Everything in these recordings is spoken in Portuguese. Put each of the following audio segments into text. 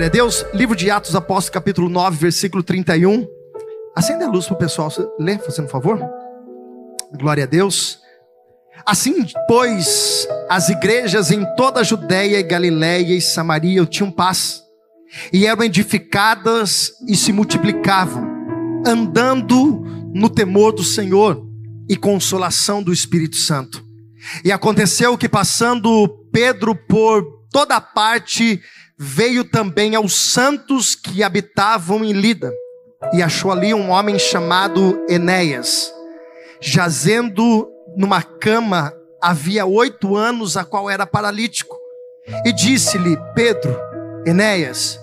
Glória a Deus. Livro de Atos Apóstolos, capítulo 9, versículo 31. Acende a luz para o pessoal ler, fazendo um favor. Glória a Deus. Assim, pois, as igrejas em toda a Judéia, Galiléia e Samaria tinham paz, e eram edificadas e se multiplicavam, andando no temor do Senhor e consolação do Espírito Santo. E aconteceu que, passando Pedro por toda parte, veio também aos santos que habitavam em Lida, e achou ali um homem chamado Enéas, jazendo numa cama havia oito anos, a qual era paralítico. E disse-lhe, Pedro, Enéas,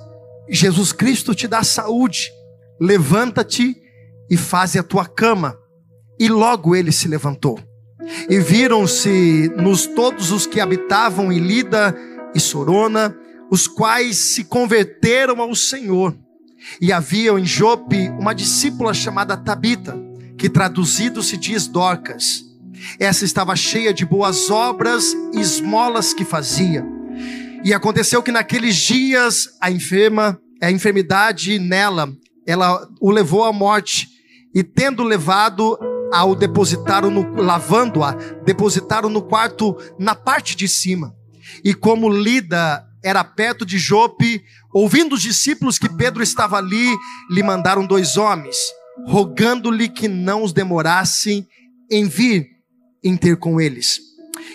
Jesus Cristo te dá saúde, levanta-te e faze a tua cama. E logo ele se levantou. E viram-se nos todos os que habitavam em Lida e Sorona, os quais se converteram ao Senhor. E havia em Jope uma discípula chamada Tabita, que traduzido se diz Dorcas. Essa estava cheia de boas obras e esmolas que fazia. E aconteceu que naqueles dias a enferma, a enfermidade nela, ela o levou à morte. E tendo levado ao depositaram no lavando-a, depositaram no quarto na parte de cima. E como Lida era perto de Jope, ouvindo os discípulos que Pedro estava ali, lhe mandaram dois homens, rogando-lhe que não os demorassem em vir em ter com eles.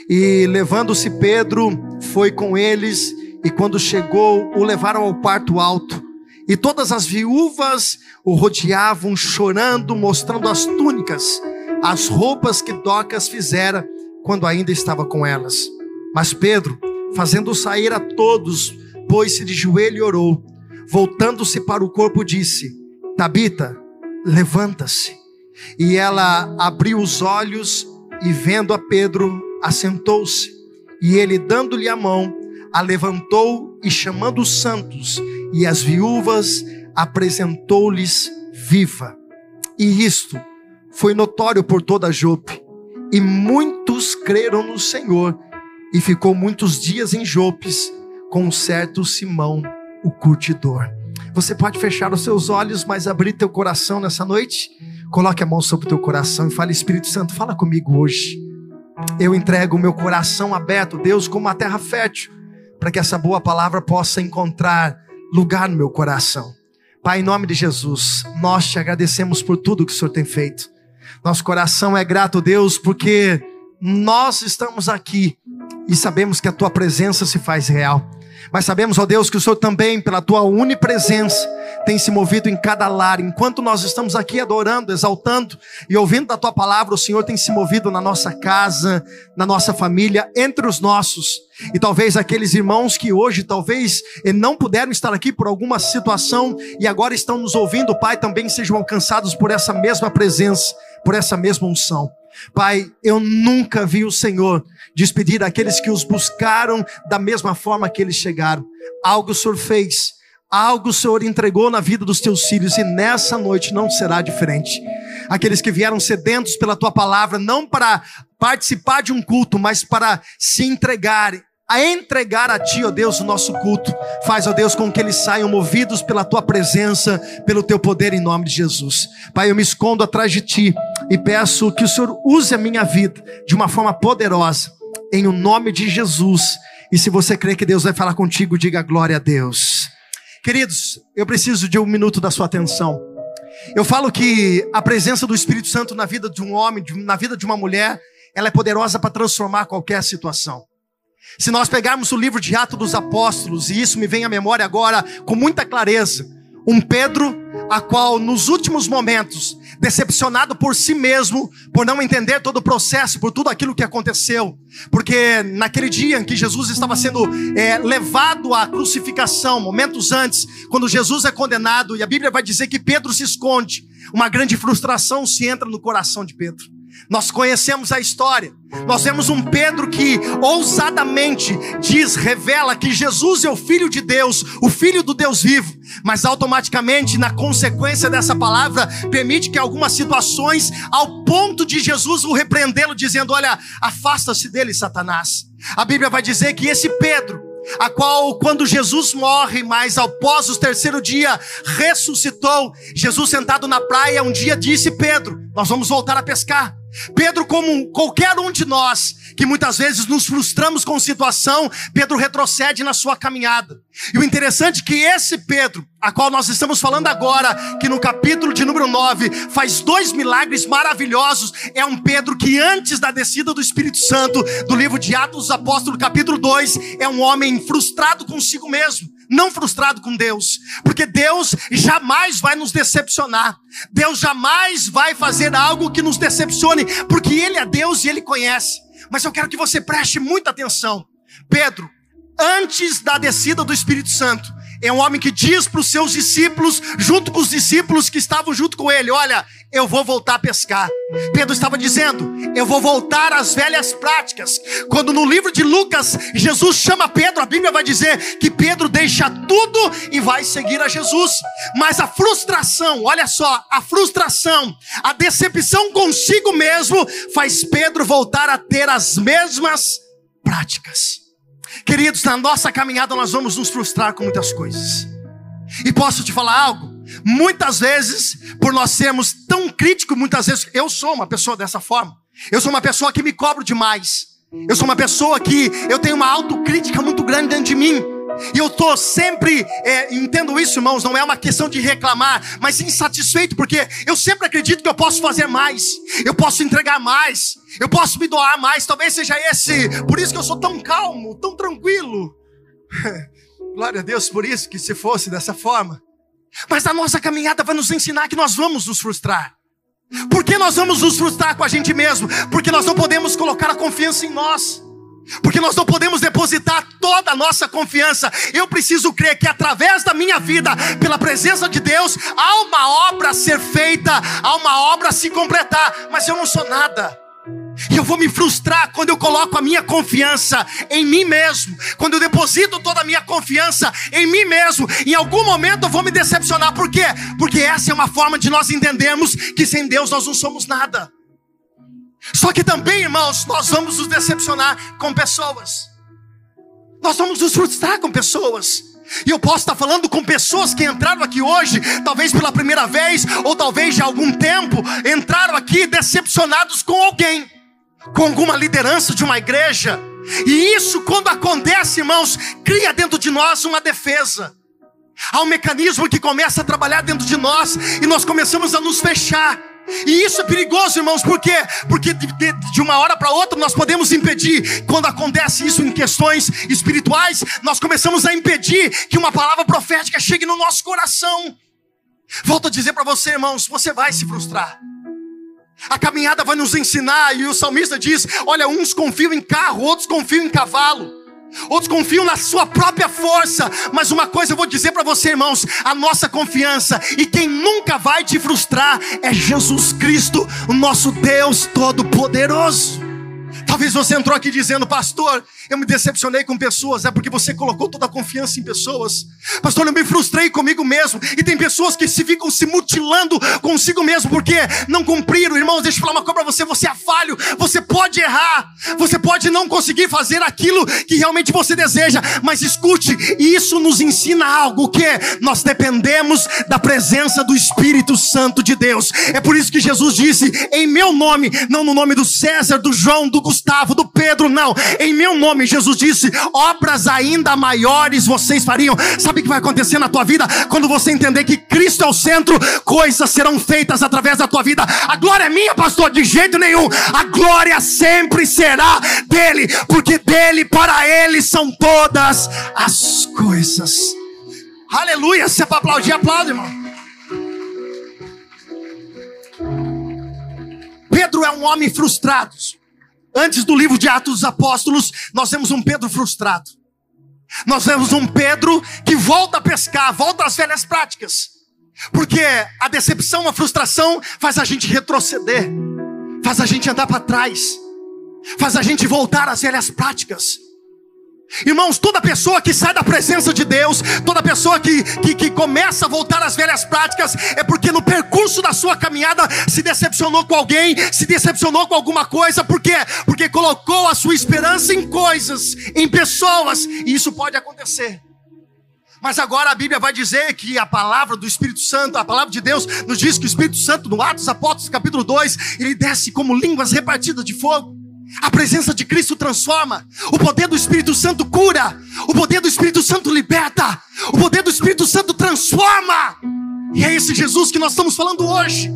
E levando-se Pedro, foi com eles, e quando chegou, o levaram ao quarto alto. E todas as viúvas o rodeavam, chorando, mostrando as túnicas, as roupas que Docas fizera quando ainda estava com elas. Mas Pedro, fazendo sair a todos, pôs-se de joelho e orou. Voltando-se para o corpo, disse: Tabita, levanta-se. E ela abriu os olhos e, vendo a Pedro, assentou-se. E ele, dando-lhe a mão, a levantou e, chamando os santos e as viúvas, apresentou-lhes viva. E isto foi notório por toda Jope. E muitos creram no Senhor e ficou muitos dias em Jopes com um certo Simão, o curtidor. Você pode fechar os seus olhos, mas abrir teu coração nessa noite. Coloque a mão sobre o teu coração e fale, Espírito Santo, fala comigo hoje. Eu entrego o meu coração aberto, Deus, como uma terra fértil, para que essa boa palavra possa encontrar lugar no meu coração. Pai, em nome de Jesus, nós te agradecemos por tudo que o Senhor tem feito. Nosso coração é grato, Deus, porque nós estamos aqui e sabemos que a tua presença se faz real. Mas sabemos, ó Deus, que o Senhor também, pela tua unipresença, tem se movido em cada lar. Enquanto nós estamos aqui adorando, exaltando e ouvindo da tua palavra, o Senhor tem se movido na nossa casa, na nossa família, entre os nossos. E talvez aqueles irmãos que hoje talvez eh, não puderam estar aqui por alguma situação e agora estão nos ouvindo, Pai, também sejam alcançados por essa mesma presença, por essa mesma unção. Pai, eu nunca vi o Senhor despedir aqueles que os buscaram da mesma forma que eles chegaram. Algo o Senhor fez, algo o Senhor entregou na vida dos teus filhos e nessa noite não será diferente. Aqueles que vieram sedentos pela tua palavra, não para participar de um culto, mas para se entregar a entregar a Ti, ó Deus, o nosso culto. Faz, ó Deus, com que eles saiam movidos pela Tua presença, pelo Teu poder, em nome de Jesus. Pai, eu me escondo atrás de Ti e peço que o Senhor use a minha vida de uma forma poderosa, em o nome de Jesus. E se você crê que Deus vai falar contigo, diga glória a Deus. Queridos, eu preciso de um minuto da sua atenção. Eu falo que a presença do Espírito Santo na vida de um homem, na vida de uma mulher, ela é poderosa para transformar qualquer situação. Se nós pegarmos o livro de Atos dos Apóstolos, e isso me vem à memória agora com muita clareza, um Pedro, a qual nos últimos momentos, decepcionado por si mesmo, por não entender todo o processo, por tudo aquilo que aconteceu, porque naquele dia em que Jesus estava sendo é, levado à crucificação, momentos antes, quando Jesus é condenado, e a Bíblia vai dizer que Pedro se esconde, uma grande frustração se entra no coração de Pedro. Nós conhecemos a história. Nós vemos um Pedro que ousadamente diz, revela que Jesus é o Filho de Deus, o Filho do Deus vivo, mas automaticamente, na consequência dessa palavra, permite que algumas situações, ao ponto de Jesus o repreendê-lo, dizendo: Olha, afasta-se dele, Satanás. A Bíblia vai dizer que esse Pedro, a qual, quando Jesus morre, mas após o terceiro dia ressuscitou, Jesus sentado na praia, um dia disse: Pedro, nós vamos voltar a pescar. Pedro, como qualquer um de nós, que muitas vezes nos frustramos com situação, Pedro retrocede na sua caminhada. E o interessante é que esse Pedro, a qual nós estamos falando agora, que no capítulo de número 9 faz dois milagres maravilhosos, é um Pedro que antes da descida do Espírito Santo, do livro de Atos dos Apóstolos, capítulo 2, é um homem frustrado consigo mesmo não frustrado com Deus, porque Deus jamais vai nos decepcionar. Deus jamais vai fazer algo que nos decepcione, porque Ele é Deus e Ele conhece. Mas eu quero que você preste muita atenção. Pedro, antes da descida do Espírito Santo, é um homem que diz para os seus discípulos, junto com os discípulos que estavam junto com ele: Olha, eu vou voltar a pescar. Pedro estava dizendo: Eu vou voltar às velhas práticas. Quando no livro de Lucas, Jesus chama Pedro, a Bíblia vai dizer que Pedro deixa tudo e vai seguir a Jesus. Mas a frustração, olha só, a frustração, a decepção consigo mesmo faz Pedro voltar a ter as mesmas práticas. Queridos, na nossa caminhada nós vamos nos frustrar com muitas coisas. E posso te falar algo? Muitas vezes, por nós sermos tão críticos, muitas vezes, eu sou uma pessoa dessa forma. Eu sou uma pessoa que me cobro demais. Eu sou uma pessoa que eu tenho uma autocrítica muito grande dentro de mim. E eu estou sempre, é, entendo isso, irmãos, não é uma questão de reclamar, mas insatisfeito, porque eu sempre acredito que eu posso fazer mais, eu posso entregar mais, eu posso me doar mais. Talvez seja esse, por isso que eu sou tão calmo, tão tranquilo. Glória a Deus por isso, que se fosse dessa forma. Mas a nossa caminhada vai nos ensinar que nós vamos nos frustrar. Por que nós vamos nos frustrar com a gente mesmo? Porque nós não podemos colocar a confiança em nós. Porque nós não podemos depositar toda a nossa confiança. Eu preciso crer que através da minha vida, pela presença de Deus, há uma obra a ser feita, há uma obra a se completar. Mas eu não sou nada. E eu vou me frustrar quando eu coloco a minha confiança em mim mesmo. Quando eu deposito toda a minha confiança em mim mesmo. Em algum momento eu vou me decepcionar. Por quê? Porque essa é uma forma de nós entendermos que sem Deus nós não somos nada. Só que também, irmãos, nós vamos nos decepcionar com pessoas. Nós vamos nos frustrar com pessoas. E eu posso estar falando com pessoas que entraram aqui hoje, talvez pela primeira vez, ou talvez já há algum tempo, entraram aqui decepcionados com alguém, com alguma liderança de uma igreja. E isso, quando acontece, irmãos, cria dentro de nós uma defesa. Há um mecanismo que começa a trabalhar dentro de nós e nós começamos a nos fechar. E isso é perigoso, irmãos, por quê? Porque de, de, uma hora para outra nós podemos impedir, quando acontece isso em questões espirituais, nós começamos a impedir que uma palavra profética chegue no nosso coração. Volto a dizer para você, irmãos, você vai se frustrar. A caminhada vai nos ensinar, e o salmista diz: olha, uns confiam em carro, outros confiam em cavalo. Outros confiam na sua própria força, mas uma coisa eu vou dizer para você, irmãos: a nossa confiança e quem nunca vai te frustrar é Jesus Cristo, o nosso Deus Todo-Poderoso. Talvez você entrou aqui dizendo, pastor, eu me decepcionei com pessoas, é porque você colocou toda a confiança em pessoas. Pastor, eu me frustrei comigo mesmo. E tem pessoas que se ficam se mutilando consigo mesmo porque não cumpriram. Irmãos, deixa eu falar uma coisa para você: você é falho, você pode errar, você pode não conseguir fazer aquilo que realmente você deseja. Mas escute, isso nos ensina algo que nós dependemos da presença do Espírito Santo de Deus. É por isso que Jesus disse: em meu nome, não no nome do César, do João, do Gustavo, do Pedro, não. Em meu nome, Jesus disse: obras ainda maiores vocês fariam. Sabe o que vai acontecer na tua vida? Quando você entender que Cristo é o centro, coisas serão feitas através da tua vida. A glória é minha, pastor, de jeito nenhum. A glória sempre será dele, porque dele para ele são todas as coisas. Aleluia! Se é para aplaudir, aplaude, irmão. Pedro é um homem frustrado. Antes do livro de Atos dos Apóstolos, nós temos um Pedro frustrado. Nós vemos um Pedro que volta a pescar, volta às velhas práticas. Porque a decepção, a frustração faz a gente retroceder, faz a gente andar para trás, faz a gente voltar às velhas práticas. Irmãos, toda pessoa que sai da presença de Deus, toda pessoa que, que, que, começa a voltar às velhas práticas, é porque no percurso da sua caminhada se decepcionou com alguém, se decepcionou com alguma coisa, por quê? Porque colocou a sua esperança em coisas, em pessoas, e isso pode acontecer. Mas agora a Bíblia vai dizer que a palavra do Espírito Santo, a palavra de Deus, nos diz que o Espírito Santo, no Atos Apóstolos, capítulo 2, ele desce como línguas repartidas de fogo. A presença de Cristo transforma. O poder do Espírito Santo cura. O poder do Espírito Santo liberta. O poder do Espírito Santo transforma. E é esse Jesus que nós estamos falando hoje.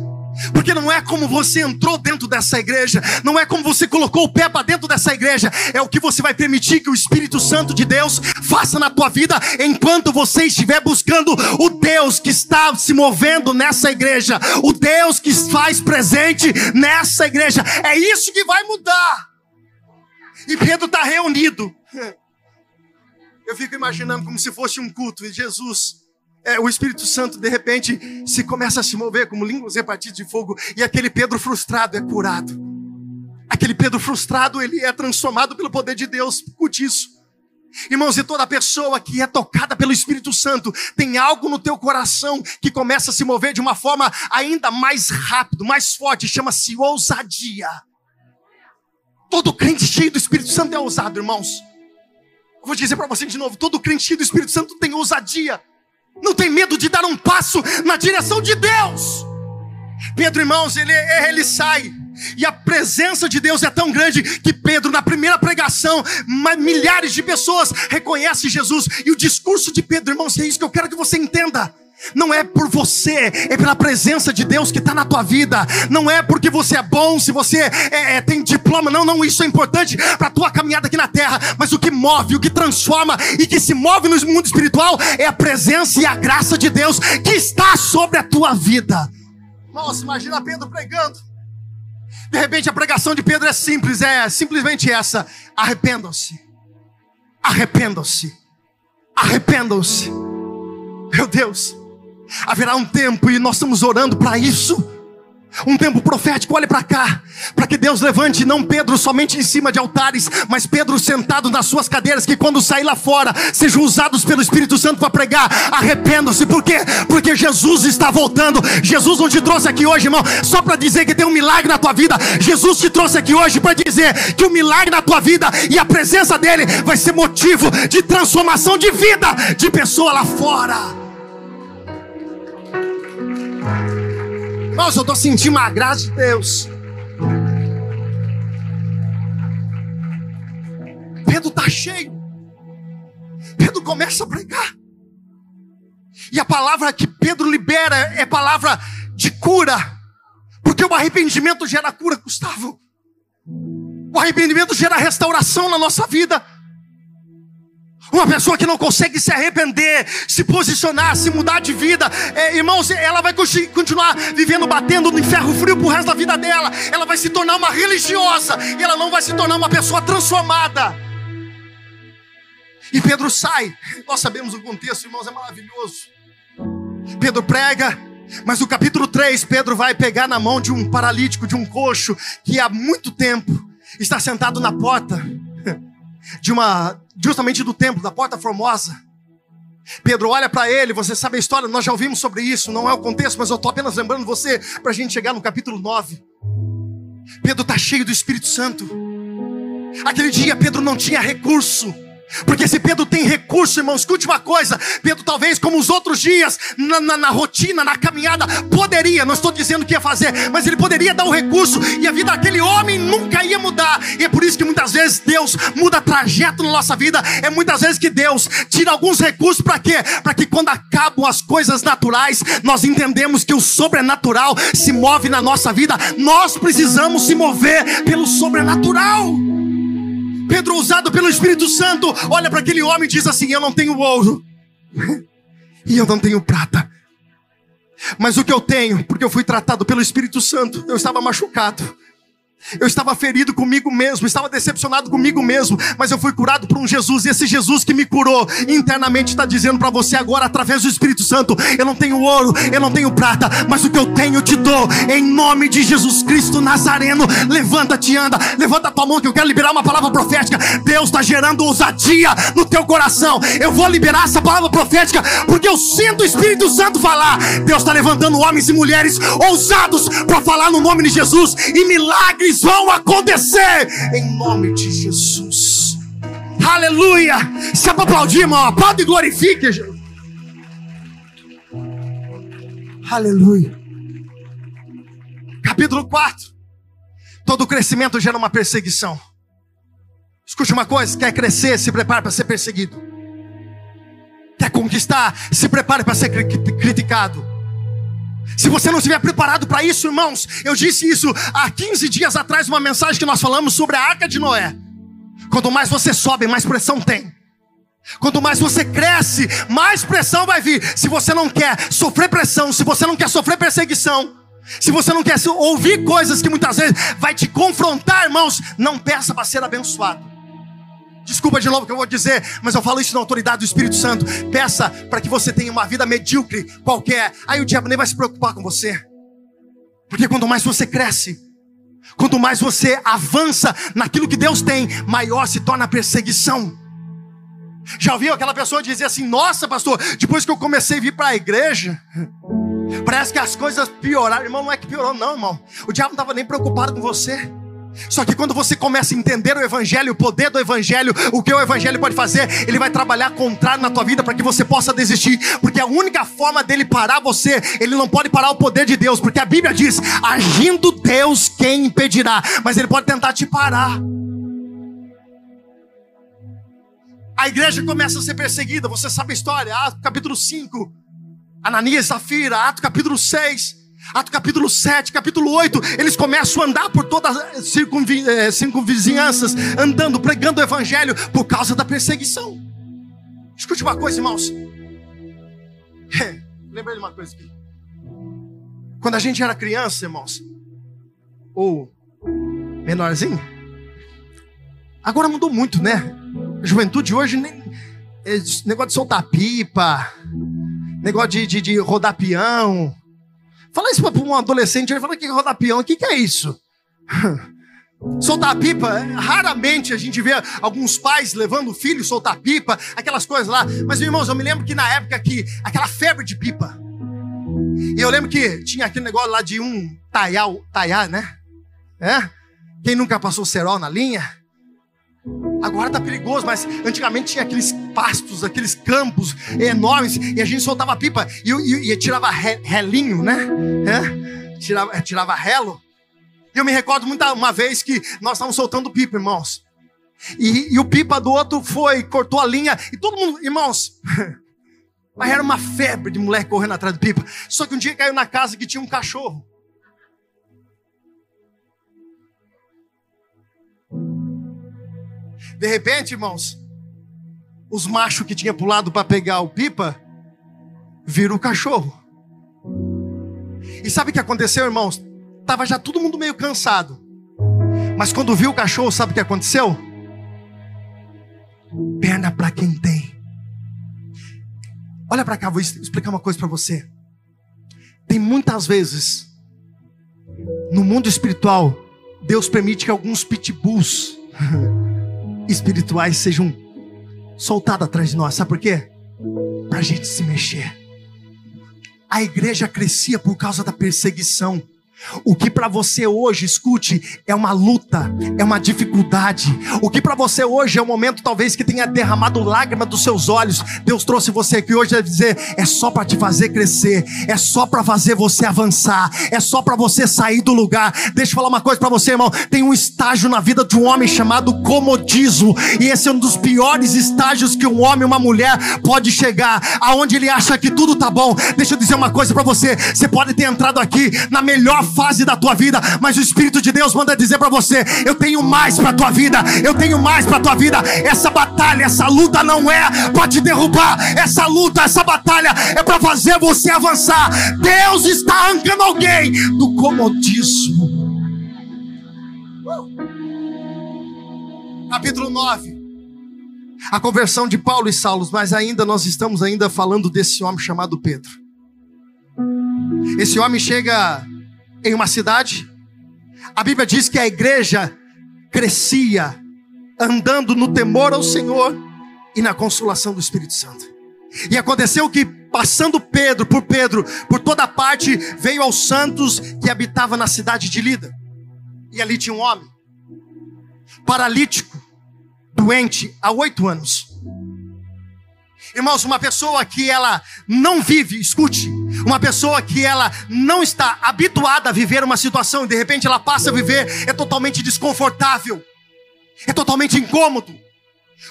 Porque não é como você entrou dentro dessa igreja, não é como você colocou o pé para dentro dessa igreja, é o que você vai permitir que o Espírito Santo de Deus faça na tua vida enquanto você estiver buscando o Deus que está se movendo nessa igreja, o Deus que faz presente nessa igreja. É isso que vai mudar. E Pedro está reunido. Eu fico imaginando como se fosse um culto e Jesus é, o Espírito Santo de repente se começa a se mover como línguas repartidas de fogo e aquele Pedro frustrado é curado. Aquele Pedro frustrado, ele é transformado pelo poder de Deus. Escute isso. Irmãos, e toda pessoa que é tocada pelo Espírito Santo tem algo no teu coração que começa a se mover de uma forma ainda mais rápido, mais forte, chama-se ousadia. Todo crente cheio do Espírito Santo é ousado, irmãos. Vou dizer para você de novo: todo crente cheio do Espírito Santo tem ousadia. Não tem medo de dar um passo na direção de Deus. Pedro, irmãos, ele, ele sai. E a presença de Deus é tão grande que Pedro, na primeira pregação, milhares de pessoas reconhecem Jesus. E o discurso de Pedro, irmãos, é isso que eu quero que você entenda. Não é por você, é pela presença de Deus que está na tua vida. Não é porque você é bom, se você é, é, tem diploma. Não, não, isso é importante para a tua caminhada aqui na terra. Mas o que move, o que transforma e que se move no mundo espiritual é a presença e a graça de Deus que está sobre a tua vida. Nossa, imagina Pedro pregando. De repente a pregação de Pedro é simples, é simplesmente essa: arrependam-se, arrependam-se, arrependam-se. Meu Deus. Haverá um tempo e nós estamos orando para isso. Um tempo profético, olhe para cá, para que Deus levante não Pedro somente em cima de altares, mas Pedro sentado nas suas cadeiras, que quando sair lá fora, sejam usados pelo Espírito Santo para pregar. Arrependam-se, por quê? Porque Jesus está voltando. Jesus não te trouxe aqui hoje, irmão, só para dizer que tem um milagre na tua vida. Jesus te trouxe aqui hoje para dizer que o milagre na tua vida e a presença dele vai ser motivo de transformação de vida de pessoa lá fora. Irmãos, eu estou sentindo uma graça de Deus. Pedro está cheio. Pedro começa a pregar. E a palavra que Pedro libera é palavra de cura. Porque o arrependimento gera cura, Gustavo. O arrependimento gera restauração na nossa vida. Uma pessoa que não consegue se arrepender, se posicionar, se mudar de vida, é, irmãos, ela vai continuar vivendo batendo no ferro frio pro resto da vida dela. Ela vai se tornar uma religiosa e ela não vai se tornar uma pessoa transformada. E Pedro sai. Nós sabemos o contexto, irmãos, é maravilhoso. Pedro prega, mas no capítulo 3, Pedro vai pegar na mão de um paralítico, de um coxo, que há muito tempo está sentado na porta de uma justamente do templo, da porta formosa. Pedro olha para ele, você sabe a história, nós já ouvimos sobre isso, não é o contexto, mas eu estou apenas lembrando você para a gente chegar no capítulo 9. Pedro está cheio do Espírito Santo. Aquele dia Pedro não tinha recurso. Porque se Pedro tem recurso, irmão, escute uma coisa: Pedro, talvez, como os outros dias, na, na, na, rotina, na caminhada, poderia, não estou dizendo que ia fazer, mas ele poderia dar o recurso e a vida daquele homem nunca ia mudar. E é por isso que muitas vezes Deus muda trajeto na nossa vida. É muitas vezes que Deus tira alguns recursos para quê? Para que quando acabam as coisas naturais, nós entendemos que o sobrenatural se move na nossa vida. Nós precisamos se mover pelo sobrenatural. Pedro, usado pelo Espírito Santo, olha para aquele homem e diz assim: Eu não tenho ouro, e eu não tenho prata, mas o que eu tenho, porque eu fui tratado pelo Espírito Santo, eu estava machucado, Eu estava ferido comigo mesmo, estava decepcionado comigo mesmo, mas eu fui curado por um Jesus, e esse Jesus que me curou internamente está dizendo para você agora, através do Espírito Santo: eu não tenho ouro, eu não tenho prata, mas o que eu tenho eu te dou, em nome de Jesus Cristo Nazareno. Levanta-te anda, levanta a tua mão que eu quero liberar uma palavra profética. Deus está gerando ousadia no teu coração. Eu vou liberar essa palavra profética, porque eu sinto o Espírito Santo falar. Deus está levantando homens e mulheres ousados para falar no nome de Jesus, e milagres vão acontecer em nome de Jesus. Aleluia! Se é para aplaudir, irmão, aplaude e glorifique. Aleluia. Capítulo 4. Todo crescimento gera uma perseguição. Escute uma coisa: quer crescer, se prepare para ser perseguido. Quer conquistar, se prepare para ser criticado. Se você não estiver preparado para isso, irmãos, eu disse isso há 15 dias atrás, uma mensagem que nós falamos sobre a arca de Noé. Quanto mais você sobe, mais pressão tem. Quanto mais você cresce, mais pressão vai vir. Se você não quer sofrer pressão, se você não quer sofrer perseguição, se você não quer ouvir coisas que muitas vezes vai te confrontar, irmãos, não peça para ser abençoado. Desculpa de novo que eu vou dizer, mas eu falo isso na autoridade do Espírito Santo. Peça para que você tenha uma vida medíocre qualquer. Aí o diabo nem vai se preocupar com você. Porque quanto mais você cresce, quanto mais você avança naquilo que Deus tem, maior se torna a perseguição. Já ouviu aquela pessoa dizer assim: Nossa, pastor, depois que eu comecei a vir para a igreja, parece que as coisas pioraram. Irmão, não é que piorou, não, irmão. O diabo não estava nem preocupado com você. Só que quando você começa a entender o Evangelho, o poder do Evangelho, o que o Evangelho pode fazer, ele vai trabalhar contrário na tua vida para que você possa desistir, porque a única forma dele parar você, ele não pode parar o poder de Deus, porque a Bíblia diz: agindo Deus, quem impedirá? Mas ele pode tentar te parar. A igreja começa a ser perseguida, você sabe a história, Atos capítulo 5, Ananias e Safira, Atos capítulo 6. Ato capítulo 7, capítulo 8, eles começam a andar por todas as eh, circunvizinhanças, andando, pregando o evangelho por causa da perseguição. Escute uma coisa, irmãos. lembrei de uma coisa aqui. Quando a gente era criança, irmãos, ou menorzinho, agora mudou muito, né? A juventude hoje, nem, negócio de soltar pipa, negócio de, de, de rodar peão, Fala isso para um adolescente, ele fala que rodar peão, o que, que é isso? Soltar pipa, raramente a gente vê alguns pais levando o filho soltar pipa, aquelas coisas lá. Mas, irmãos, eu me lembro que na época que aquela febre de pipa. E eu lembro que tinha aquele negócio lá de um taiar, taiar, né? É? Quem nunca passou cerol na linha? Agora tá perigoso, mas antigamente tinha aqueles pastos, aqueles campos enormes, e a gente soltava pipa e, e, e tirava re, relinho, né? É? Tirava, é, tirava relo. E eu me recordo muita uma vez que nós estávamos soltando pipa, irmãos. E, e o pipa do outro foi, cortou a linha, e todo mundo, irmãos, mas era uma febre de moleque correndo atrás do pipa. Só que um dia caiu na casa que tinha um cachorro. De repente, irmãos, os machos que tinha pulado para pegar o pipa, viram o cachorro. E sabe o que aconteceu, irmãos? Tava já todo mundo meio cansado. Mas quando viu o cachorro, sabe o que aconteceu? Perna para quem tem. Olha para cá, vou explicar uma coisa para você. Tem muitas vezes no mundo espiritual, Deus permite que alguns pitbulls espirituais sejam soltados atrás de nós. Sabe por quê? Para a gente se mexer. A igreja crescia por causa da perseguição. O que para você hoje, escute, é uma luta, é uma dificuldade. O que para você hoje é um momento talvez que tenha derramado lágrima dos seus olhos. Deus trouxe você aqui hoje a dizer, é só para te fazer crescer, é só para fazer você avançar, é só para você sair do lugar. Deixa eu falar uma coisa para você, irmão. Tem um estágio na vida de um homem chamado comodismo, e esse é um dos piores estágios que um homem, uma mulher pode chegar, aonde ele acha que tudo tá bom. Deixa eu dizer uma coisa para você. Você pode ter entrado aqui na melhor fase da tua vida, mas o Espírito de Deus manda dizer para você: eu tenho mais para tua vida, eu tenho mais para tua vida. Essa batalha, essa luta não é para te derrubar, essa luta, essa batalha é para fazer você avançar. Deus está arrancando alguém do comodismo. capítulo 9. A conversão de Paulo e Saulo, mas ainda nós estamos ainda falando desse homem chamado Pedro. Esse homem chega em uma cidade. A Bíblia diz que a igreja crescia andando no temor ao Senhor e na consolação do Espírito Santo. E aconteceu que passando Pedro por Pedro, por toda parte, veio aos santos que habitava na cidade de Lida. E ali tinha um homem paralítico, doente há oito anos. Irmãos, uma pessoa que ela não vive, escute, uma pessoa que ela não está habituada a viver uma situação e de repente ela passa a viver, é totalmente desconfortável, é totalmente incômodo.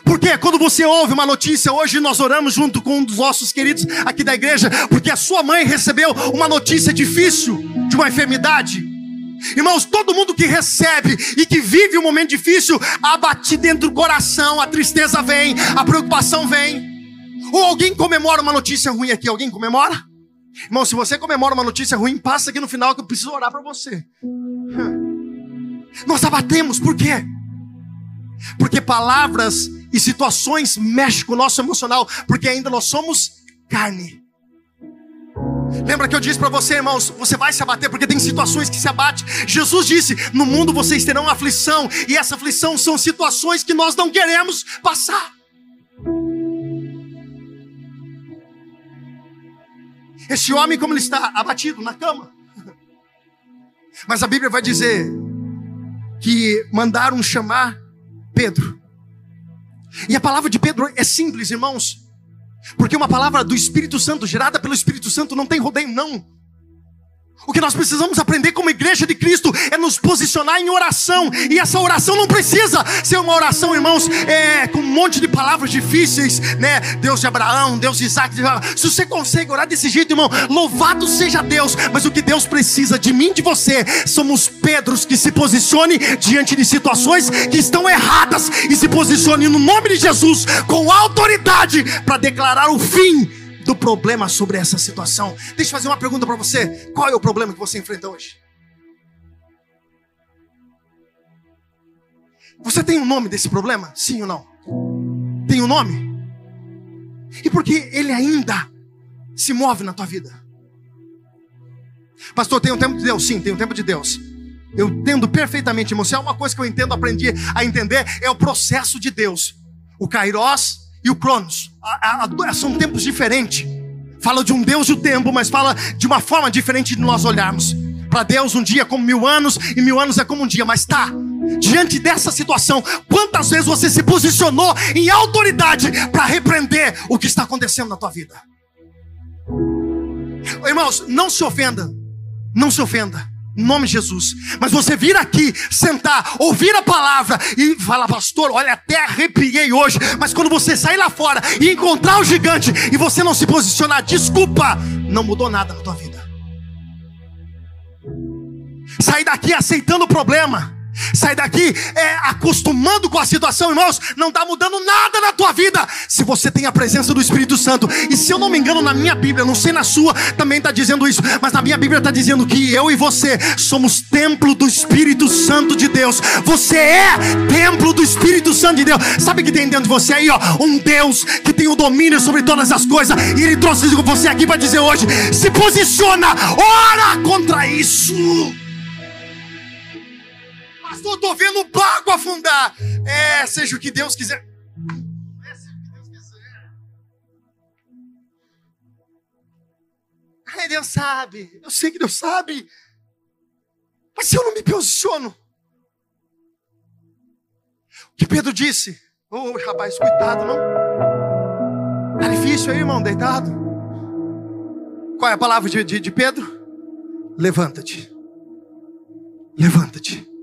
Porque quando você ouve uma notícia, hoje nós oramos junto com um dos nossos queridos aqui da igreja, porque a sua mãe recebeu uma notícia difícil de uma enfermidade. Irmãos, todo mundo que recebe e que vive um momento difícil, abate dentro do coração, a tristeza vem, a preocupação vem. Ou alguém comemora uma notícia ruim aqui? Alguém comemora? Irmão, se você comemora uma notícia ruim, passa aqui no final que eu preciso orar para você. Nós abatemos, por quê? Porque palavras e situações mexem com o nosso emocional, porque ainda nós somos carne. Lembra que eu disse para você, irmãos, você vai se abater porque tem situações que se abate. Jesus disse: "No mundo vocês terão aflição", e essa aflição são situações que nós não queremos passar. Esse homem, como ele está abatido na cama. Mas a Bíblia vai dizer que mandaram chamar Pedro. E a palavra de Pedro é simples, irmãos. Porque uma palavra do Espírito Santo, gerada pelo Espírito Santo, não tem rodeio, não. O que nós precisamos aprender como igreja de Cristo é nos posicionar em oração. E essa oração não precisa ser uma oração, irmãos, é, com um monte de palavras difíceis, né? Deus de Abraão, Deus de Isaac. Se você consegue orar desse jeito, irmão, louvado seja Deus. Mas o que Deus precisa de mim, de você, somos Pedros que se posicione diante de situações que estão erradas e se posicione no nome de Jesus com autoridade para declarar o fim do problema sobre essa situação. Deixa eu fazer uma pergunta para você: qual é o problema que você enfrenta hoje? Você tem um nome desse problema? Sim ou não? Tem um nome? E por que ele ainda se move na tua vida? Pastor, tem um tempo de Deus? Sim, tem um tempo de Deus. Eu entendo perfeitamente, irmão. Se é uma coisa que eu entendo, aprendi a entender, é o processo de Deus. O Kairos e o Cronos. São tempos diferentes. Fala de um Deus e o tempo, mas fala de uma forma diferente de nós olharmos. Para Deus, um dia é como mil anos, e mil anos é como um dia. Mas tá, diante dessa situação, quantas vezes você se posicionou em autoridade para repreender o que está acontecendo na tua vida? Irmãos, não se ofenda. Não se ofenda. Em nome de Jesus. Mas você vir aqui, sentar, ouvir a palavra e falar, pastor, olha, até arrepiei hoje. Mas quando você sair lá fora e encontrar o gigante e você não se posicionar, desculpa, não mudou nada na tua vida. Sair daqui aceitando o problema Sai daqui é, acostumando com a situação, irmãos. Não está mudando nada na tua vida. Se você tem a presença do Espírito Santo. E se eu não me engano, na minha Bíblia, não sei na sua, também está dizendo isso. Mas na minha Bíblia está dizendo que eu e você somos templo do Espírito Santo de Deus. Você é templo do Espírito Santo de Deus. Sabe que tem dentro de você aí, ó, um Deus que tem o domínio sobre todas as coisas. E Ele trouxe você aqui para dizer hoje: se posiciona, ora contra isso pastor, estou vendo o barco afundar. É, seja o que Deus quiser. É, seja o que Deus quiser. Ai, Deus sabe. Eu sei que Deus sabe. Mas se eu não me posiciono. O que Pedro disse? Ô oh, rapaz, cuidado, não? Tá difícil aí, irmão, deitado. Qual é a palavra de, de, de Pedro? Levanta-te. Levanta-te.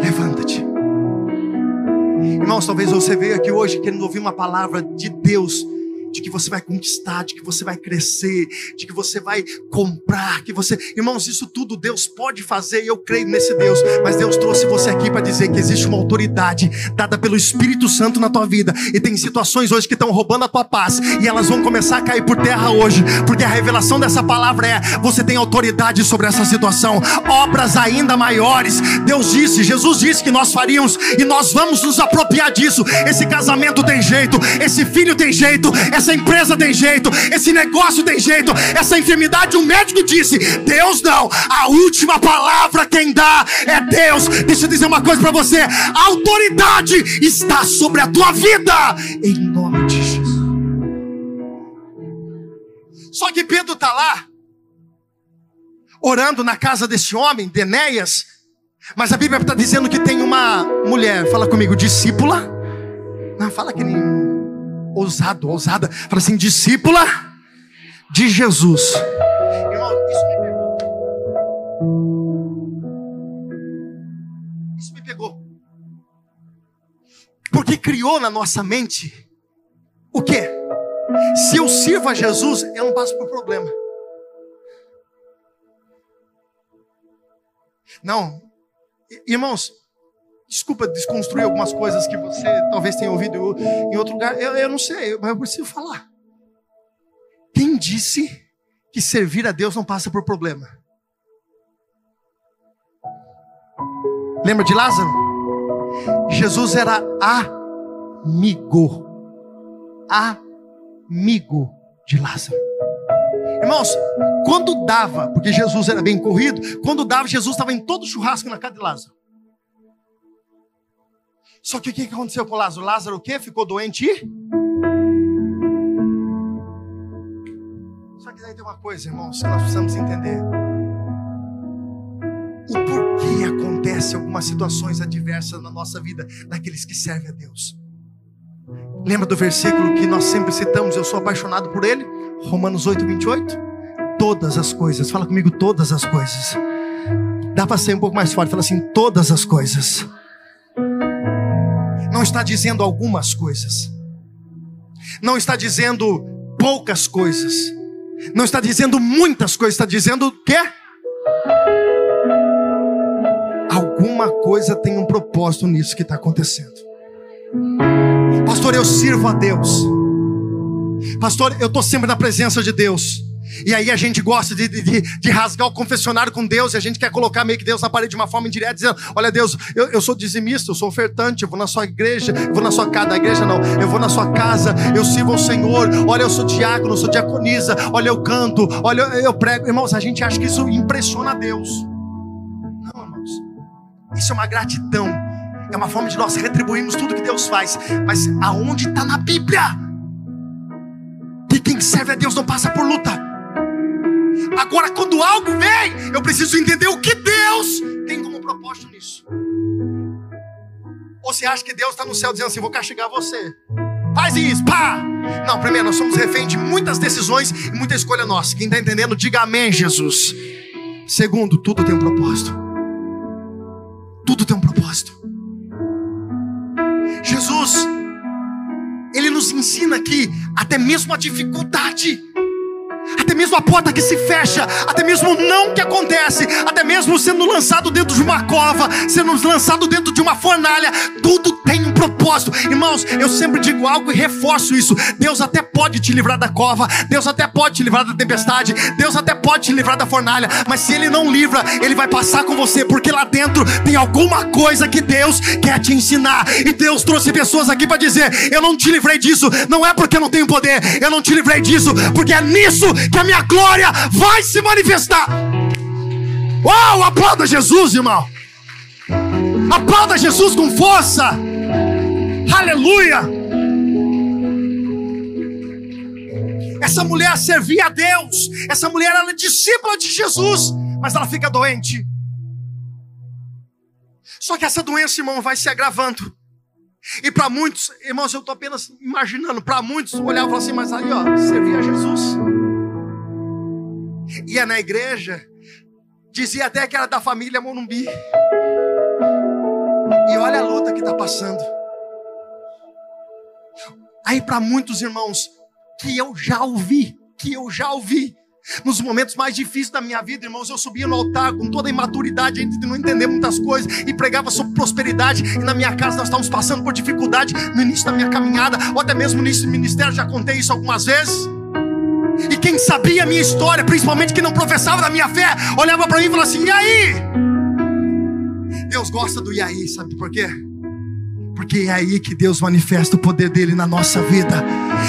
Levanta-te. Irmãos, talvez você veio aqui hoje querendo ouvir uma palavra de Deus de que você vai conquistar, de que você vai crescer, de que você vai comprar, que você, irmãos, isso tudo Deus pode fazer e eu creio nesse Deus, mas Deus trouxe você aqui para dizer que existe uma autoridade dada pelo Espírito Santo na tua vida e tem situações hoje que estão roubando a tua paz e elas vão começar a cair por terra hoje, porque a revelação dessa palavra é: você tem autoridade sobre essa situação, obras ainda maiores. Deus disse, Jesus disse que nós faríamos e nós vamos nos apropriar disso. Esse casamento tem jeito, esse filho tem jeito, essa empresa tem jeito, esse negócio tem jeito, essa enfermidade, o médico disse: Deus não, a última palavra quem dá é Deus. Deixa eu dizer uma coisa para você: a autoridade está sobre a tua vida, em nome de Jesus. Só que Pedro está lá, orando na casa desse homem, Denéias, mas a Bíblia está dizendo que tem uma mulher, fala comigo, discípula. Não, fala que nem ousado, ousada. Fala assim, discípula de Jesus. Irmão, isso me pegou. Isso me pegou. Porque criou na nossa mente o quê? Se eu sirvo a Jesus, eu não passo por problema. Não, Irmãos, desculpa desconstruir algumas coisas que você talvez tenha ouvido em outro lugar. Eu, eu não sei, mas eu preciso falar. Quem disse que servir a Deus não passa por problema? Lembra de Lázaro? Jesus era amigo. Amigo de Lázaro. Irmãos, quando dava, porque Jesus era bem corrido, quando dava, Jesus estava em todo churrasco na casa de Lázaro. Só que o que aconteceu com Lázaro? Lázaro o quê? Ficou doente. Só que daí tem uma coisa, irmãos, que nós precisamos entender. O porquê acontece algumas situações adversas na nossa vida daqueles que servem a Deus. Lembra do versículo que nós sempre citamos, eu sou apaixonado por ele? Romanos 8, 28. Todas as coisas, fala comigo, todas as coisas. Dá para ser um pouco mais forte, fala assim: todas as coisas. Não está dizendo algumas coisas, não está dizendo poucas coisas, não está dizendo muitas coisas, está dizendo o quê? Alguma coisa tem um propósito nisso que está acontecendo. Pastor, eu sirvo a Deus. Pastor, eu estou sempre na presença de Deus. E aí a gente gosta de, de, de, rasgar o confessionário com Deus, e a gente quer colocar meio que Deus na parede de uma forma indireta, dizendo: Olha, Deus, eu, eu sou dizimista, eu sou ofertante, eu vou na sua igreja, eu vou na sua casa, na igreja não, eu vou na sua casa, eu sirvo ao Senhor, olha, eu sou diácono, eu sou diaconisa, olha, eu canto, olha, eu, eu prego. Irmãos, a gente acha que isso impressiona Deus. Não, irmãos, isso é uma gratidão, é uma forma de nós retribuirmos tudo que Deus faz, mas aonde está na Bíblia? quem serve a Deus não passa por luta. Agora, quando algo vem, eu preciso entender o que Deus tem como propósito nisso. Ou você acha que Deus está no céu dizendo assim: vou castigar você? Faz isso, pá! Não, primeiro, nós somos refém de muitas decisões e muita escolha nossa. Quem está entendendo, diga amém, Jesus. Segundo, tudo tem um propósito. Tudo tem um propósito. Jesus ele nos ensina que até mesmo a dificuldade até mesmo a porta que se fecha, até mesmo não que acontece, até mesmo sendo lançado dentro de uma cova, sendo lançado dentro de uma fornalha, tudo tem um propósito. Irmãos, eu sempre digo algo e reforço isso. Deus até pode te livrar da cova, Deus até pode te livrar da tempestade, Deus até pode te livrar da fornalha, mas se Ele não livra, Ele vai passar com você, porque lá dentro tem alguma coisa que Deus quer te ensinar. E Deus trouxe pessoas aqui para dizer: Eu não te livrei disso, não é porque eu não tenho poder, eu não te livrei disso, porque é nisso que a minha glória vai se manifestar. Uau, aplauda Jesus, irmão. Aplauda Jesus com força. Aleluia. Essa mulher servia a Deus. Essa mulher era discípula de Jesus, mas ela fica doente. Só que essa doença, irmão, vai se agravando. E para muitos, irmãos, eu estou apenas imaginando, para muitos olhavam e falavam assim, mas aí, ó, servia a Jesus ia na igreja, dizia até que era da família Monumbi. E olha a luta que está passando. Aí, para muitos irmãos, que eu já ouvi, que eu já ouvi. Nos momentos mais difíceis da minha vida, irmãos, eu subia no altar com toda a imaturidade, de não entender muitas coisas, e pregava sobre prosperidade. E na minha casa nós estávamos passando por dificuldade no início da minha caminhada, ou até mesmo no início do ministério, já contei isso algumas vezes. E quem sabia a minha história, principalmente quem não professava da minha fé, olhava para mim e falava assim: e aí? Deus gosta do e aí, sabe por quê? Porque é aí que Deus manifesta o poder dele na nossa vida.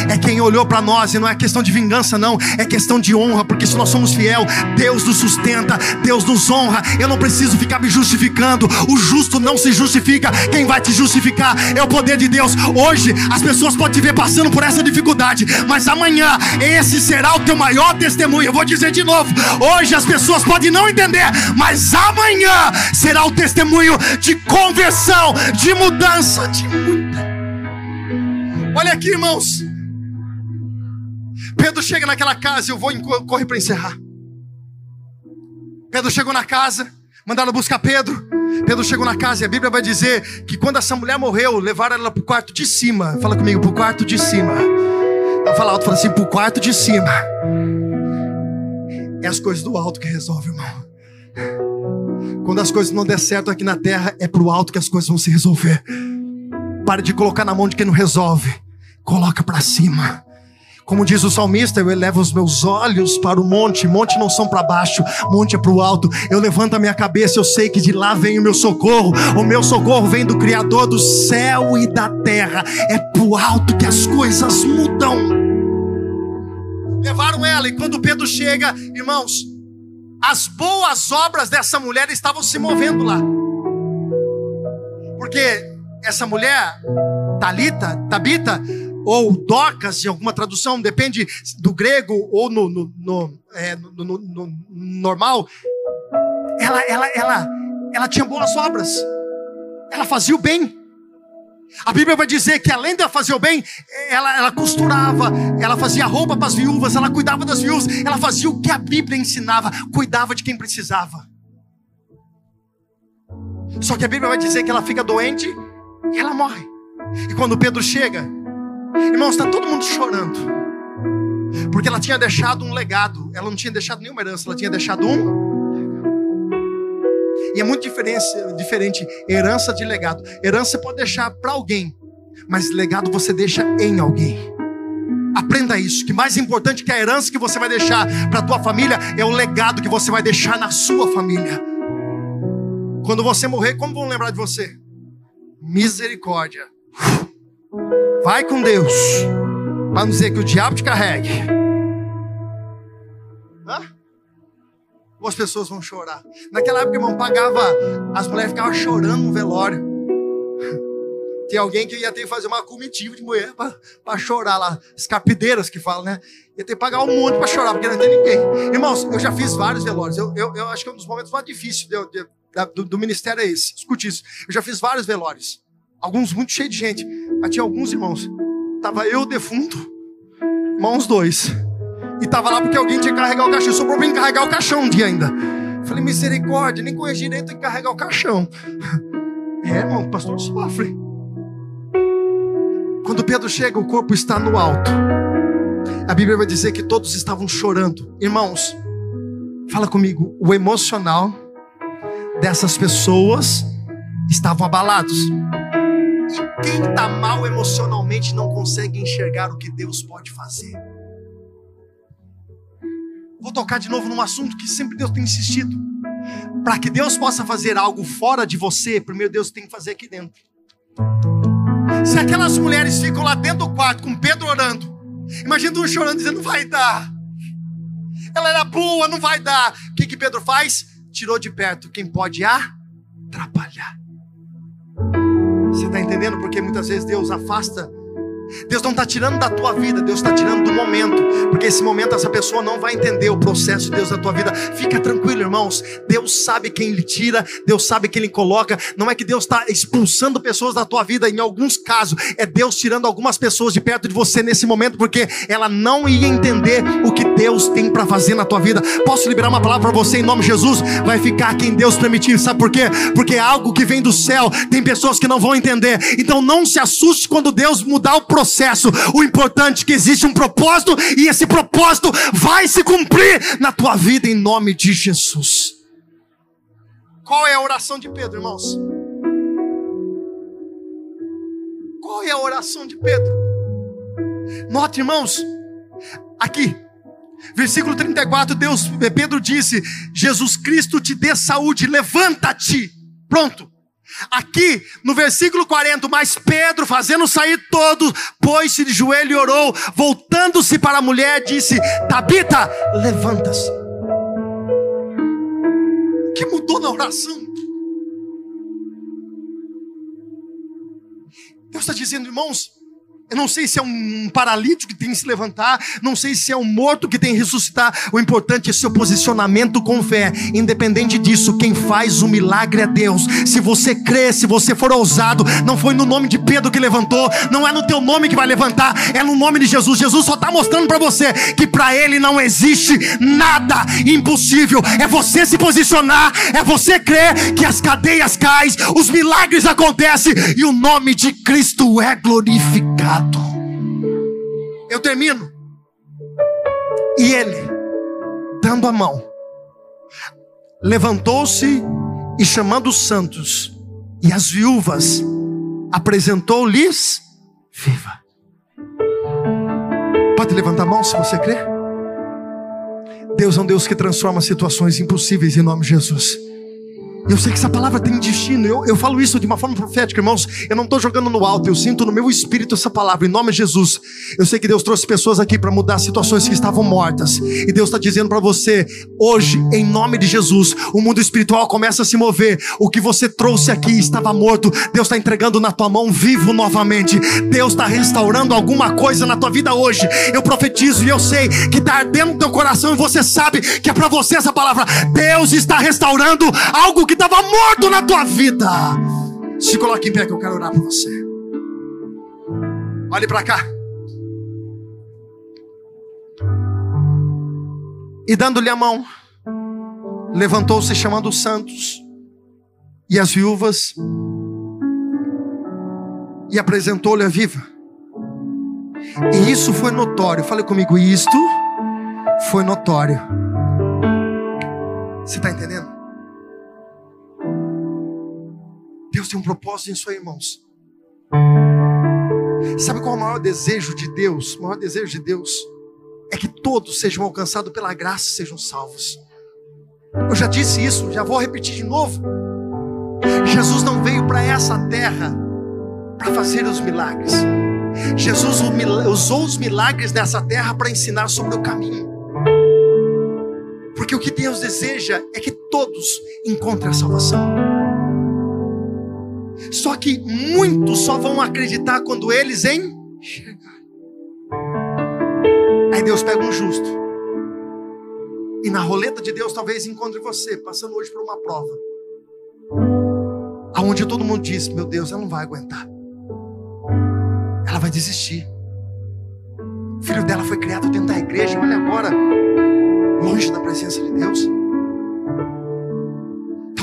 É quem olhou para nós e não é questão de vingança, não, é questão de honra, porque se nós somos fiel, Deus nos sustenta, Deus nos honra. Eu não preciso ficar me justificando. O justo não se justifica. Quem vai te justificar é o poder de Deus. Hoje as pessoas podem te ver passando por essa dificuldade, mas amanhã esse será o teu maior testemunho. Eu vou dizer de novo: hoje as pessoas podem não entender, mas amanhã será o testemunho de conversão, de mudança de muita. Olha aqui, irmãos. Pedro chega naquela casa, eu vou correr para encerrar. Pedro chegou na casa, mandaram buscar Pedro. Pedro chegou na casa e a Bíblia vai dizer que quando essa mulher morreu, levaram ela para o quarto de cima. Fala comigo, para o quarto de cima. Então fala alto, fala assim, para o quarto de cima. É as coisas do alto que resolve, irmão. Quando as coisas não der certo aqui na terra, é para o alto que as coisas vão se resolver. Pare de colocar na mão de quem não resolve. Coloca para cima. Como diz o salmista, eu elevo os meus olhos para o monte. Monte não são para baixo, monte é para o alto. Eu levanto a minha cabeça, eu sei que de lá vem o meu socorro. O meu socorro vem do Criador do céu e da terra. É para o alto que as coisas mudam. Levaram ela, e quando Pedro chega, irmãos, as boas obras dessa mulher estavam se movendo lá. Porque essa mulher, Talita, Tabita, ou Docas, em alguma tradução, depende do grego ou no, no, no, é, no, no normal, ela, ela, ela, ela tinha boas obras, ela fazia o bem. A Bíblia vai dizer que além de fazer o bem, ela, ela costurava, ela fazia roupa para as viúvas, ela cuidava das viúvas, ela fazia o que a Bíblia ensinava, cuidava de quem precisava. Só que a Bíblia vai dizer que ela fica doente e ela morre. E quando Pedro chega, irmãos, está todo mundo chorando. Porque ela tinha deixado um legado. Ela não tinha deixado nenhuma herança, ela tinha deixado um. E é muito diferente, herança de legado. Herança você pode deixar para alguém, mas legado você deixa em alguém. Aprenda isso, que mais importante que a herança que você vai deixar para a tua família é o legado que você vai deixar na sua família. Quando você morrer, como vão lembrar de você? misericórdia. Vai com Deus, para não dizer que o diabo te carregue. Hã? As pessoas vão chorar. Naquela época, irmão, pagava, as mulheres ficavam chorando no velório. Tem alguém que ia ter que fazer uma comitiva de mulher para chorar lá. As capideiras que falam, né? Ia ter que pagar um monte para chorar, porque não tem ninguém. Irmãos, eu já fiz vários velórios. Eu, eu, eu acho que é um dos momentos mais difíceis de, de, do, do, ministério é esse. Escute isso. Eu já fiz vários velórios. Alguns muito cheios de gente. Mas tinha alguns irmãos. Tava eu, defunto, irmãos dois. E tava lá porque alguém tinha que carregar o caixão. Sobrou pra mim carregar o caixão um dia ainda. Falei, misericórdia, nem conheci direito, que carregar o caixão. É, irmão, o pastor sofre. Quando Pedro chega, o corpo está no alto. A Bíblia vai dizer que todos estavam chorando. Irmãos, fala comigo, o emocional dessas pessoas estavam abalados. E quem está mal emocionalmente não consegue enxergar o que Deus pode fazer. Vou tocar de novo num assunto que sempre Deus tem insistido. Para que Deus possa fazer algo fora de você, primeiro Deus tem que fazer aqui dentro. Se aquelas mulheres ficam lá dentro do quarto com Pedro orando, imagina um chorando dizendo: não vai dar. Ela era boa, não vai dar. O que, que Pedro faz? tirou de perto quem pode atrapalhar. Você está entendendo? Porque muitas vezes Deus afasta Deus não está tirando da tua vida, Deus está tirando do momento, porque esse momento essa pessoa não vai entender o processo de Deus na tua vida. Fica tranquilo, irmãos. Deus sabe quem lhe tira, Deus sabe quem lhe coloca. Não é que Deus está expulsando pessoas da tua vida, em alguns casos, é Deus tirando algumas pessoas de perto de você nesse momento, porque ela não ia entender o que Deus tem para fazer na tua vida. Posso liberar uma palavra para você em nome de Jesus? Vai ficar quem Deus permitir, sabe por quê? Porque é algo que vem do céu, tem pessoas que não vão entender. Então não se assuste quando Deus mudar o processo processo. O importante é que existe um propósito e esse propósito vai se cumprir na tua vida em nome de Jesus. Qual é a oração de Pedro, irmãos? Qual é a oração de Pedro? Note, irmãos, aqui, versículo 34, Deus, Pedro disse: Jesus Cristo te dê saúde, levanta-te. Pronto. Aqui no versículo 40, mas Pedro, fazendo sair todos, pôs-se de joelho e orou, voltando-se para a mulher, disse: Tabita, levanta-se. O que mudou na oração? Deus está dizendo, irmãos, eu não sei se é um paralítico que tem que se levantar, não sei se é um morto que tem que ressuscitar. O importante é seu posicionamento com fé. Independente disso, quem faz o milagre é Deus. Se você crê, se você for ousado, não foi no nome de Pedro que levantou, não é no teu nome que vai levantar, é no nome de Jesus. Jesus só está mostrando para você que para Ele não existe nada impossível. É você se posicionar, é você crer que as cadeias caem, os milagres acontecem e o nome de Cristo é glorificado. Eu termino. E ele, dando a mão, levantou-se e chamando os santos e as viúvas, apresentou-lhes viva. Pode levantar a mão se você crê. Deus é um Deus que transforma situações impossíveis em nome de Jesus. Eu sei que essa palavra tem destino. Eu, eu falo isso de uma forma profética, irmãos. Eu não estou jogando no alto. Eu sinto no meu espírito essa palavra, em nome de Jesus. Eu sei que Deus trouxe pessoas aqui para mudar situações que estavam mortas. E Deus está dizendo para você, hoje, em nome de Jesus, o mundo espiritual começa a se mover. O que você trouxe aqui estava morto. Deus está entregando na tua mão vivo novamente. Deus está restaurando alguma coisa na tua vida hoje. Eu profetizo e eu sei que está ardendo no teu coração e você sabe que é para você essa palavra. Deus está restaurando algo que estava morto na tua vida. Se coloque em pé que eu quero orar por você. Olhe para cá. E dando-lhe a mão, levantou-se chamando os santos e as viúvas e apresentou-lhe a viva. E isso foi notório. Fale comigo, isto foi notório. Você está entendendo? Tem um propósito em sua irmãos. Sabe qual é o maior desejo de Deus? O maior desejo de Deus é que todos sejam alcançados pela graça e sejam salvos. Eu já disse isso, já vou repetir de novo. Jesus não veio para essa terra para fazer os milagres. Jesus usou os milagres dessa terra para ensinar sobre o caminho. Porque o que Deus deseja é que todos encontrem a salvação. Só que muitos só vão acreditar quando eles enxergarem. Aí Deus pega um justo. E na roleta de Deus talvez encontre você passando hoje por uma prova. Aonde todo mundo diz: "Meu Deus, ela não vai aguentar. Ela vai desistir." O filho dela foi criado dentro da igreja, olha agora longe da presença de Deus.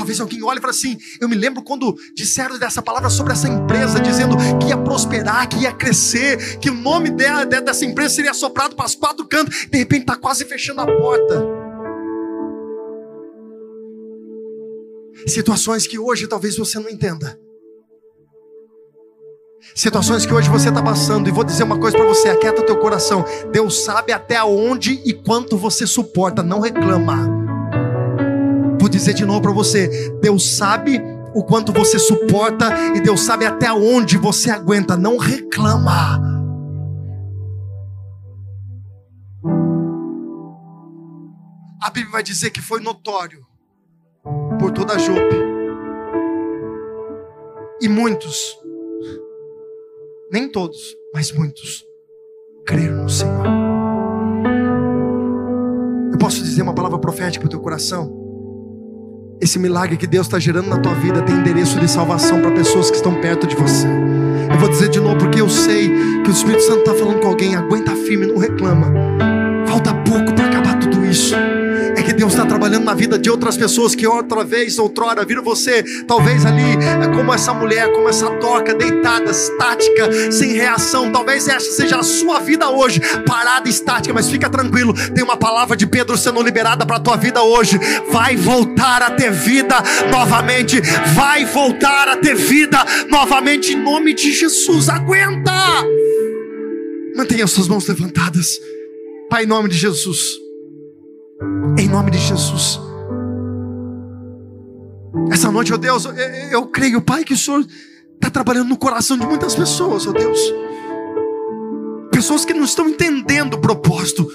Talvez alguém olhe e fale assim: Eu me lembro quando disseram dessa palavra sobre essa empresa, dizendo que ia prosperar, que ia crescer, que o nome dela, dessa empresa seria soprado para os quatro cantos. De repente está quase fechando a porta. Situações que hoje talvez você não entenda. Situações que hoje você está passando, e vou dizer uma coisa para você: aquieta teu coração. Deus sabe até onde e quanto você suporta, não reclama. Vou dizer de novo para você: Deus sabe o quanto você suporta e Deus sabe até onde você aguenta. Não reclama. A Bíblia vai dizer que foi notório por toda a Jope. E muitos, nem todos, mas muitos, creram no Senhor. Eu posso dizer uma palavra profética para o teu coração? Esse milagre que Deus está gerando na tua vida tem endereço de salvação para pessoas que estão perto de você. Eu vou dizer de novo porque eu sei que o Espírito Santo está falando com alguém. Aguenta firme, não reclama. Falta pouco para acabar tudo isso. Deus está trabalhando na vida de outras pessoas que outra vez, outrora, viram você, talvez ali, é como essa mulher, como essa toca, deitada, estática, sem reação. Talvez essa seja a sua vida hoje, parada, estática, mas fica tranquilo, tem uma palavra de Pedro sendo liberada para a tua vida hoje. Vai voltar a ter vida novamente, vai voltar a ter vida novamente, em nome de Jesus. Aguenta! Mantenha suas mãos levantadas. Pai, em nome de Jesus. Em nome de Jesus. Essa noite, ó oh Deus, eu, eu, creio, Pai, que o Senhor está trabalhando no coração de muitas pessoas, ó oh Deus. Pessoas que não estão entendendo o propósito.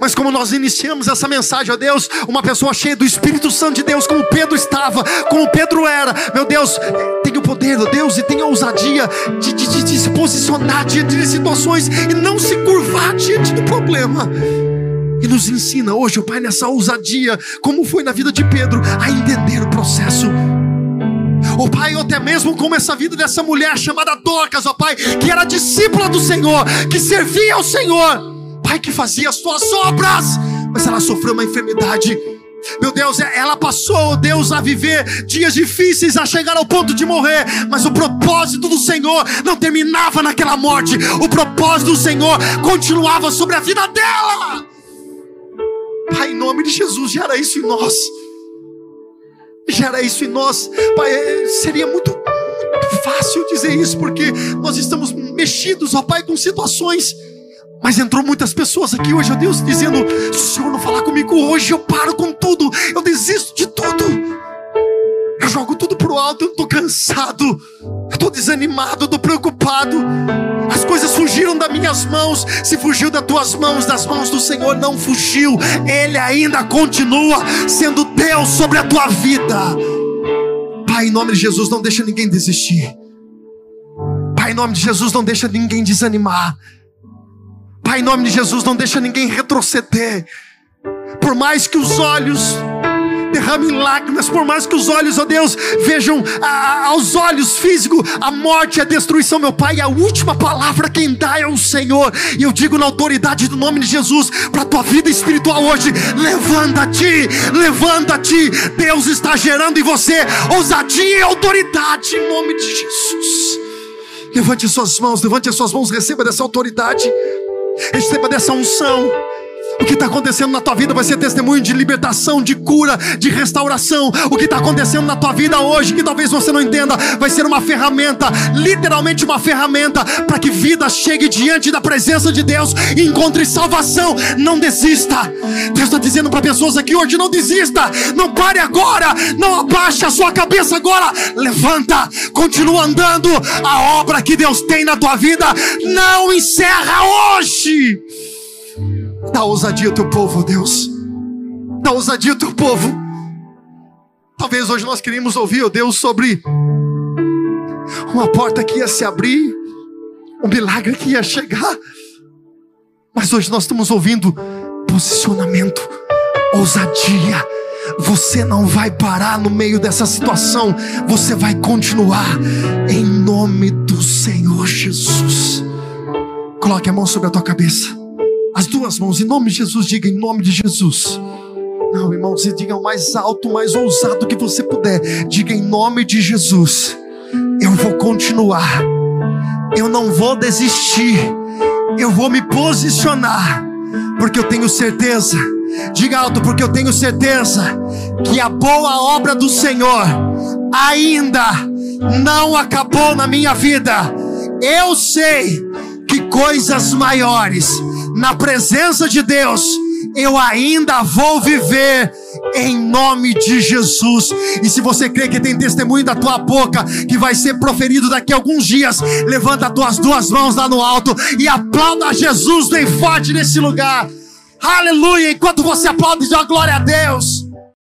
Mas como nós iniciamos essa mensagem, ó Deus, uma pessoa cheia do Espírito Santo de Deus, como Pedro estava, como Pedro era, meu Deus, tem o poder, ó Deus, e tem a ousadia de, de, de se posicionar diante de situações e não se curvar diante do problema. E nos ensina hoje, Pai, nessa ousadia, como foi na vida de Pedro, a entender o processo. Ó Pai, ou até mesmo como essa vida dessa mulher chamada Dorcas, ó Pai, que era discípula do Senhor, que servia ao Senhor Pai que fazia as tuas obras, mas ela sofreu uma enfermidade. Meu Deus, ela passou, Deus, a viver dias difíceis, a chegar ao ponto de morrer, mas o propósito do Senhor não terminava naquela morte, o propósito do Senhor continuava sobre a vida dela. Pai, em nome de Jesus, gera isso em nós, gera isso em nós, Pai, é, seria muito, muito fácil dizer isso, porque nós estamos mexidos, ó Pai, com situações mas entrou muitas pessoas aqui hoje, ó Deus, dizendo: se o Senhor não falar comigo hoje, eu paro com tudo, eu desisto de tudo. Eu jogo tudo pro alto, eu estou cansado, eu estou desanimado, eu estou preocupado. As coisas fugiram das minhas mãos. Se fugiu das tuas mãos, das mãos do Senhor, não fugiu. Ele ainda continua sendo Deus sobre a tua vida. Pai, em nome de Jesus, não deixa ninguém desistir. Pai, em nome de Jesus, não deixa ninguém desanimar. Pai, em nome de Jesus, não deixa ninguém retroceder. Por mais que os olhos derramem lágrimas, por mais que os olhos, ó oh Deus, vejam a, aos olhos físicos a morte e a destruição, meu Pai, a última palavra quem dá é o Senhor. E eu digo na autoridade do nome de Jesus, para a tua vida espiritual hoje, levanta-te, levanta-te. Deus está gerando em você ousadia e autoridade em nome de Jesus. Levante suas mãos, levante as suas mãos, receba dessa autoridade. Receba dessa unção. O que está acontecendo na tua vida vai ser testemunho de libertação, de cura, de restauração. O que está acontecendo na tua vida hoje, que talvez você não entenda, vai ser uma ferramenta, literalmente uma ferramenta, para que vida chegue diante da presença de Deus e encontre salvação. Não desista. Deus está dizendo para pessoas aqui hoje: não desista, não pare agora, não abaixe a sua cabeça agora. Levanta, continua andando. A obra que Deus tem na tua vida não encerra hoje. Dá ousadia ao teu povo, Deus. Dá ousadia ao teu povo. Talvez hoje nós queríamos ouvir, ó Deus, sobre uma porta que ia se abrir, um milagre que ia chegar. Mas hoje nós estamos ouvindo posicionamento, ousadia. Você não vai parar no meio dessa situação, você vai continuar em nome do Senhor Jesus. Coloque a mão sobre a tua cabeça. As duas mãos, em nome de Jesus, diga em nome de Jesus. Não, irmão, você diga o mais alto, mais ousado que você puder. Diga em nome de Jesus. Eu vou continuar. Eu não vou desistir. Eu vou me posicionar. Porque eu tenho certeza. Diga alto, porque eu tenho certeza que a boa obra do Senhor ainda não acabou na minha vida. Eu sei que coisas maiores na presença de Deus, eu ainda vou viver em nome de Jesus. E se você crê que tem testemunho da tua boca que vai ser proferido daqui a alguns dias, levanta as tuas duas mãos lá no alto e aplauda Jesus bem forte nesse lugar. Aleluia! Enquanto você aplaude, dá glória a Deus.